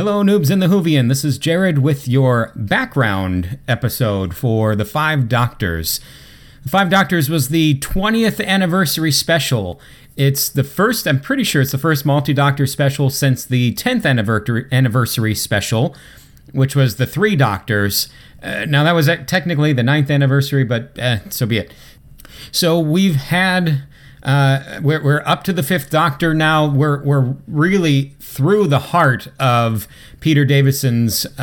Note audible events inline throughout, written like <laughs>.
Hello, noobs in the Whovian. This is Jared with your background episode for The Five Doctors. The Five Doctors was the 20th anniversary special. It's the first, I'm pretty sure it's the first multi doctor special since the 10th anniversary special, which was the Three Doctors. Uh, now, that was technically the ninth anniversary, but uh, so be it. So we've had uh, we're, we're up to the fifth Doctor now. We're we're really through the heart of Peter Davison's uh,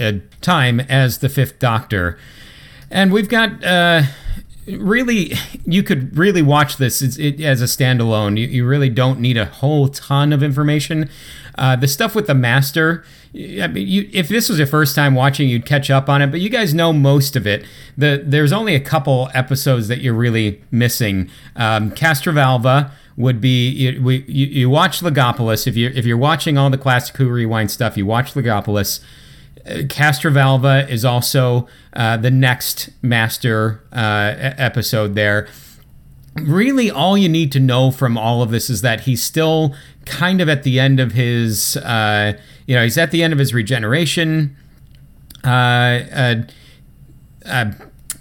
uh, time as the fifth Doctor, and we've got. Really, you could really watch this as, as a standalone. You, you really don't need a whole ton of information. Uh, the stuff with the Master, I mean, you, if this was your first time watching, you'd catch up on it, but you guys know most of it. The, there's only a couple episodes that you're really missing. Um, Castrovalva would be you, we, you, you, watch Logopolis if you're if you're watching all the classic Who Rewind stuff, you watch Logopolis. Castrovalva is also uh, the next master uh, episode there. Really all you need to know from all of this is that he's still kind of at the end of his uh, you know he's at the end of his regeneration uh, uh, uh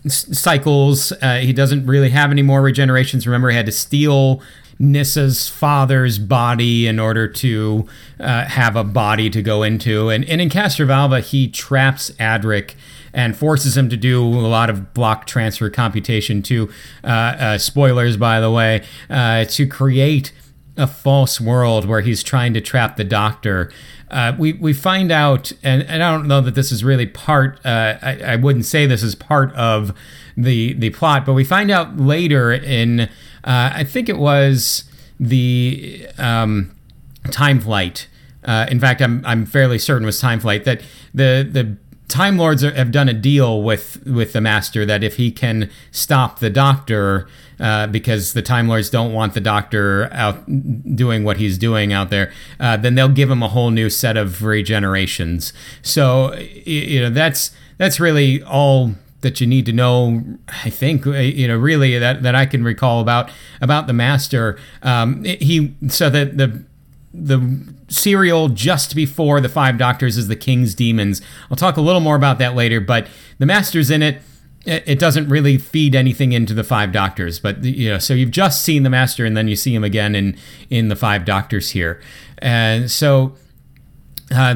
cycles. He doesn't really have any more regenerations. Remember he had to steal Nyssa's father's body in order to uh, have a body to go into. And, and in Castrovalva, he traps Adric and forces him to do a lot of block transfer computation to, uh, uh, spoilers by the way, uh, to create a false world where he's trying to trap the doctor. Uh, we, we find out, and, and I don't know that this is really part, uh, I, I wouldn't say this is part of the, the plot, but we find out later in, uh, I think it was the um, Time Flight. in fact, I'm, I'm fairly certain it was Time Flight that the, the Time Lords are, have done a deal with with the Master that if he can stop the Doctor, uh, because the Time Lords don't want the Doctor out doing what he's doing out there, uh, then they'll give him a whole new set of regenerations. So you know that's that's really all that you need to know. I think uh, you know really that that I can recall about about the Master. Um, he so that the the serial just before the Five Doctors is the King's Demons. I'll talk a little more about that later, but the Master's in it. It doesn't really feed anything into the Five Doctors, but you know, so you've just seen the Master, and then you see him again in in the Five Doctors here, and so. Uh,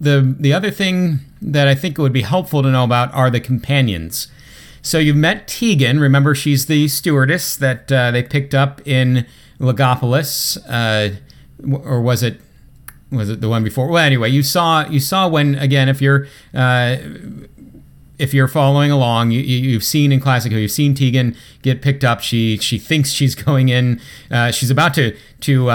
the the other thing that I think it would be helpful to know about are the companions. So you've met Tegan. Remember, she's the stewardess that uh, they picked up in Logopolis. Uh, or was it was it the one before? Well, anyway, you saw you saw when again if you're uh, if you're following along, you, you have seen in Classic you've seen Tegan get picked up. She she thinks she's <laughs> going in. Uh, she's about to to.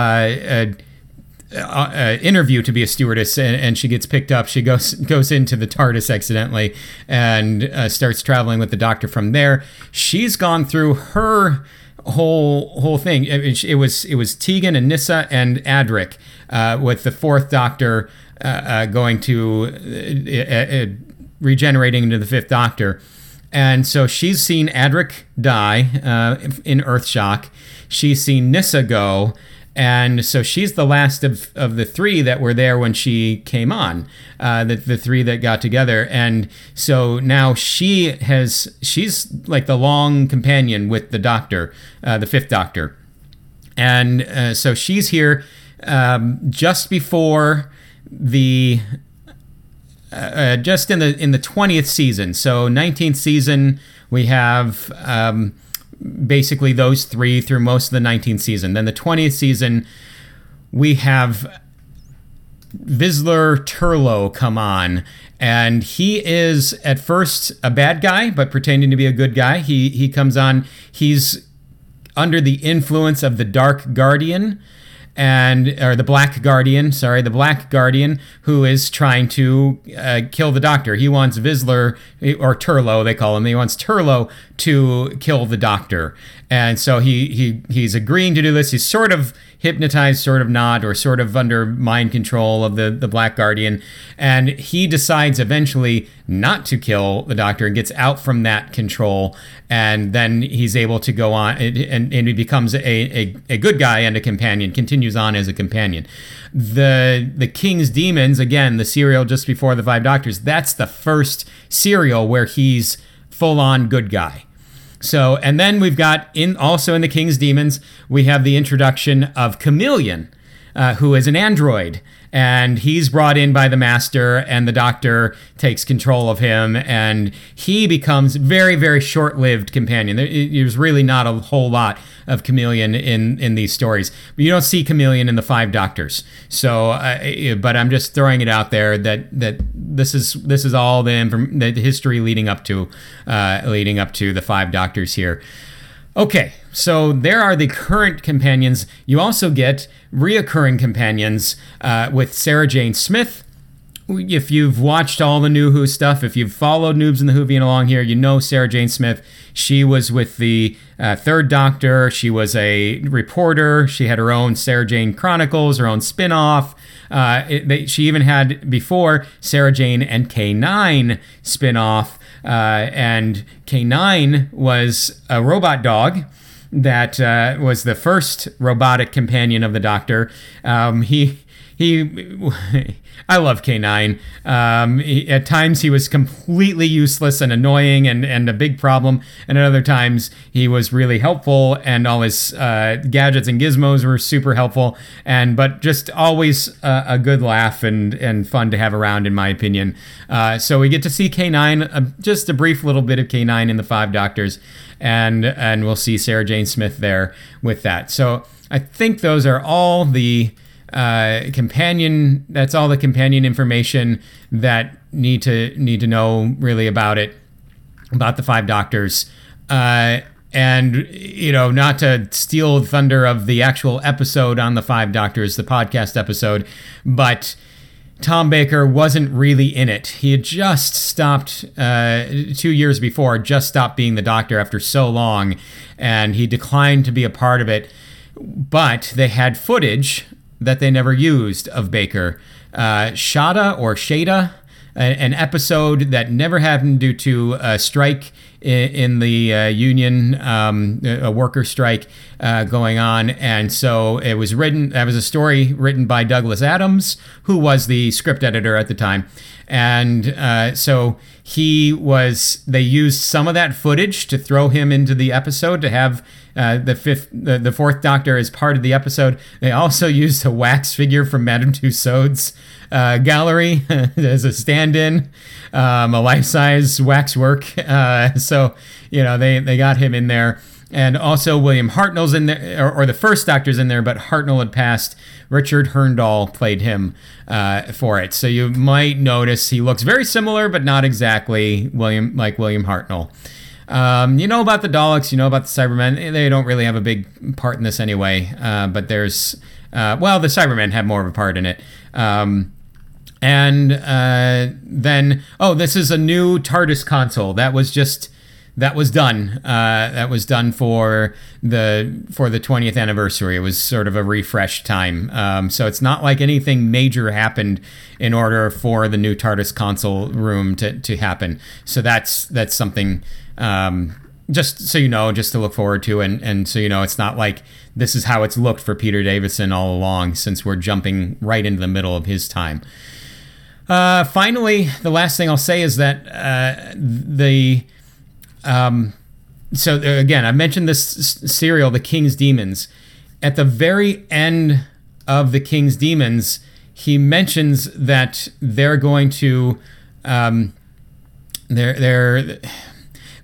Uh, uh, interview to be a stewardess, and, and, she gets picked up. She goes <laughs> goes into the TARDIS accidentally and uh, starts traveling with the Doctor from there. She's gone through her whole whole thing. It, it, was it was Tegan and Nyssa and Adric, uh, with the fourth Doctor uh, uh going to regenerating into the fifth Doctor. And so she's seen Adric die in Earthshock. She's seen Nyssa go, and so she's the last of, of the three that were there when she came on uh, the, the three that got together. And so now she has she's like the long companion with the doctor uh, the fifth doctor. And uh, so she's here um, just before the uh, uh, just in the in the 20th season. So 19th season we have um, basically those three through most of the 19th season. Then the 20th season, we have Vislor Turlough come on, and he is at first a bad guy, but pretending to be a good guy. He he comes on. He's under the influence of the Dark Guardian, and or the Black Guardian, sorry, the Black Guardian, who is trying to uh, kill the Doctor. He wants Vislor or Turlough, they call him. He wants Turlough to kill the Doctor, and so he he he's agreeing to do this. He's sort of hypnotized, sort of not, or sort of under mind control of the the Black Guardian, and he decides eventually not to kill the doctor and gets out from that control. And then he's able to go on and, and, he becomes a, a, a, good guy and a companion continues on as a companion. The the king's demons again the serial just before the five doctors that's the first serial where he's full on good guy. So and then we've got in also in the king's demons we have the introduction of Kamelion uh, who is an android. And he's brought in by the master and the doctor takes control of him and he becomes very very short-lived companion. There's really not a whole lot of Kamelion in in these stories. But you don't see Kamelion in the five doctors. So uh, but i'm just throwing it out there that that this is this is all the, inform- the history leading up to uh, leading up to the five doctors here Okay, so there are the current companions. You also get reoccurring companions uh, with Sarah Jane Smith. If you've watched all the New Who stuff, if you've followed Noobs and the Whovian along here, you know Sarah Jane Smith. She was with the uh, Third Doctor. She was a reporter. She had her own Sarah Jane Chronicles, her own spin off. Uh, they, she even had before Sarah Jane and K9 spin off. Uh, and K9 was a robot dog that uh, was the first robotic companion of the Doctor. Um, he he <laughs> I love K9. Um, he, at times he was completely useless and annoying and, and a big problem, and at other times he was really helpful and all his uh, gadgets and gizmos were super helpful. And but just always a good laugh and and fun to have around, in my opinion. Uh, so we get to see K9, uh, just a brief little bit of K9 in the Five Doctors, and and we'll see Sarah Jane Smith there with that. So I think those are all the uh, companion. That's all the companion information that need to need to know really about it, about the five doctors. Uh, and you know, not to steal thunder of the actual episode on the five doctors, the podcast episode, but. Tom Baker wasn't really in it. He had just stopped uh, two years before, just stopped being the doctor after so long, and he declined to be a part of it. But they had footage that they never used of Baker. Uh, Shada or Shada, an episode that never happened due to a strike in, the uh, union, um, a worker strike uh, going on. And so it was written, that was a story written by Douglas Adams, who was the script editor at the time. And uh, so he was, they used some of that footage to throw him into the episode to have uh, the fifth, the, the fourth Doctor as part of the episode. They also <laughs> used a wax figure from Madame Tussauds uh, gallery <laughs> as a stand-in, um, a life-size waxwork. Uh, so you know they they got him in there. And also William Hartnell's in there, or, or, the first Doctor's in there, but Hartnell had passed. Richard Hurndall played him uh, for it, so you might notice he looks very similar, but not exactly William like William Hartnell. Um, you know about the Daleks, you know about the Cybermen. They don't really have a big part in this anyway. Uh, but there's, uh, well, the Cybermen have more of a part in it. Um, and uh, then, oh, this is a new TARDIS console that was just that was done. Uh, that was done for the for the 20th anniversary. It was sort of a refresh time. Um, so it's not like anything major happened in order for the new TARDIS console room to, to happen. So that's that's something um, just so you know, just to look forward to, and and so you know, it's not like this is how it's looked for Peter Davison all along, since we're jumping right into the middle of his time. Uh, finally, the last thing I'll say is that uh, the um, so uh, again, I mentioned this serial, The King's Demons. At the very end of The King's Demons, he mentions that they're going to um, they're they're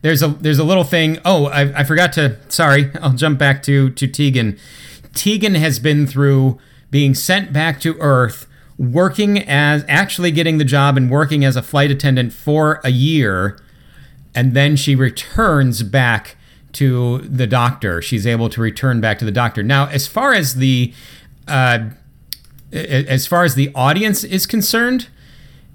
there's a there's a little thing. Oh, I, I forgot to. Sorry, <laughs> I'll jump back to to Tegan. Tegan has been through being sent back to Earth, working as actually getting the job and working as a flight attendant for a year, and then she returns back to the doctor. She's able to return back to the doctor. Now, as far as the uh, as far as the audience is concerned,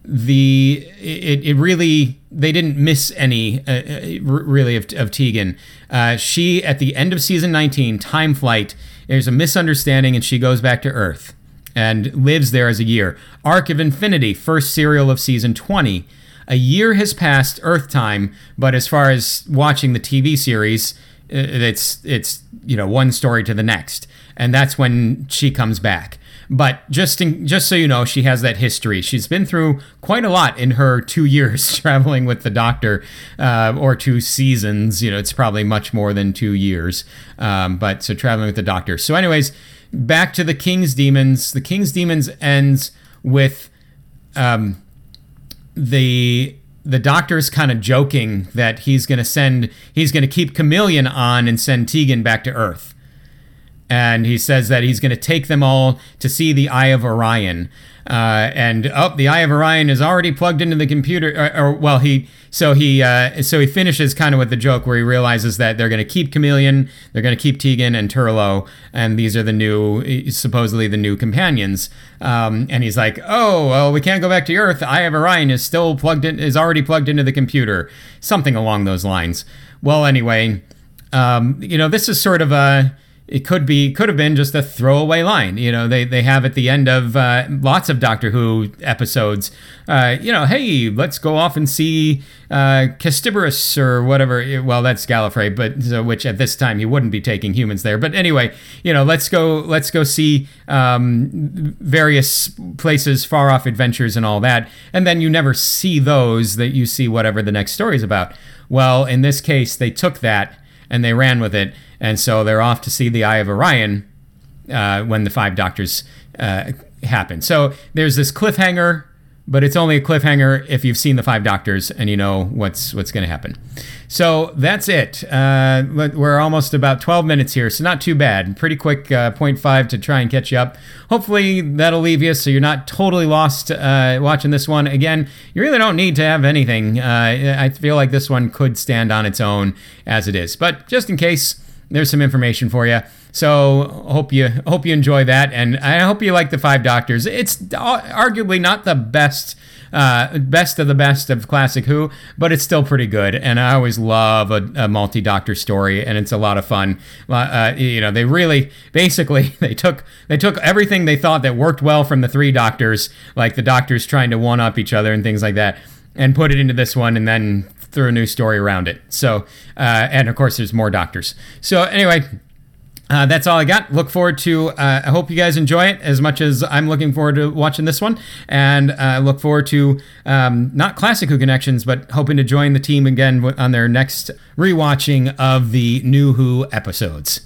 the it, it really they didn't miss any uh, uh really of, of Tegan. Uh, she at the end of season 19, Time Flight, there's a misunderstanding and she goes back to Earth and lives there as a year. Arc of Infinity, first serial of season 20. A year has passed Earth time, but as far as watching the TV series, it's it's you know one story to the next, and that's when she comes back. But just in, just so you know, she has that history. She's been through quite a lot in her two years <laughs> traveling with the Doctor, uh, or two seasons. You know, it's probably much more than two years. Um, but so traveling with the Doctor. So, anyways, back to the King's Demons. The King's Demons ends with um, the the doctor's kind of joking that he's going to send he's going to keep Kamelion on and send tegan back to earth and he says that he's going to take them all to see the eye of orion uh, and oh the eye of orion is already plugged into the computer or, or well he so he uh, so he finishes kind of with the joke where he realizes that they're going to keep Kamelion, they're going to keep Tegan and Turlough, and these are the new supposedly the new companions. Um, and he's like, oh well, we can't go back to Earth. The Eye of Orion is still plugged in, is already plugged into the computer, something along those lines. Well, anyway, um, you know this is sort of a it could be could have been just a throwaway line. You know, they they have at the end of uh, lots of Doctor Who episodes. Uh, you know, hey, let's go off and see uh, Kasterborous or whatever. Well, that's Gallifrey, but so, which at this time he wouldn't be taking humans there. But anyway, you know, let's go let's go see um, various places, far off adventures, and all that. And then you never see those. That you see whatever the next story is about. Well, in this case, they took that and they ran with it and so they're off to see the Eye of Orion uh, when the Five Doctors uh, happen. So there's this cliffhanger, but it's only a cliffhanger if you've seen the Five Doctors and you know what's what's going to happen. So that's it. Uh, we're almost about 12 minutes here, so not too bad. Pretty quick uh, 0.5 to try and catch you up. Hopefully that'll leave you so you're not totally lost uh, watching this one. Again, you really don't need to have anything. Uh, I feel like this one could stand on its own as it is, but just in case there's some information for you. So hope you hope you enjoy that, and I hope you like the Five Doctors. It's arguably not the best. Uh, best of the best of classic Who, but it's still pretty good. And I always love a, a multi-doctor story, and it's a lot of fun. Uh, you know, they really, basically, <laughs> they took they took everything they thought that worked well from the three doctors, like the doctors trying to one up each other and things like that, and put it into this one, and then threw a new story around it. So, uh, and of course, there's more doctors. So, anyway, uh, that's all I got. Look forward to. Uh, I hope you guys enjoy it as much as I'm looking forward to watching this one, and uh, look forward to um, not classic Who connections, but hoping to join the team again on their next rewatching of the new Who episodes.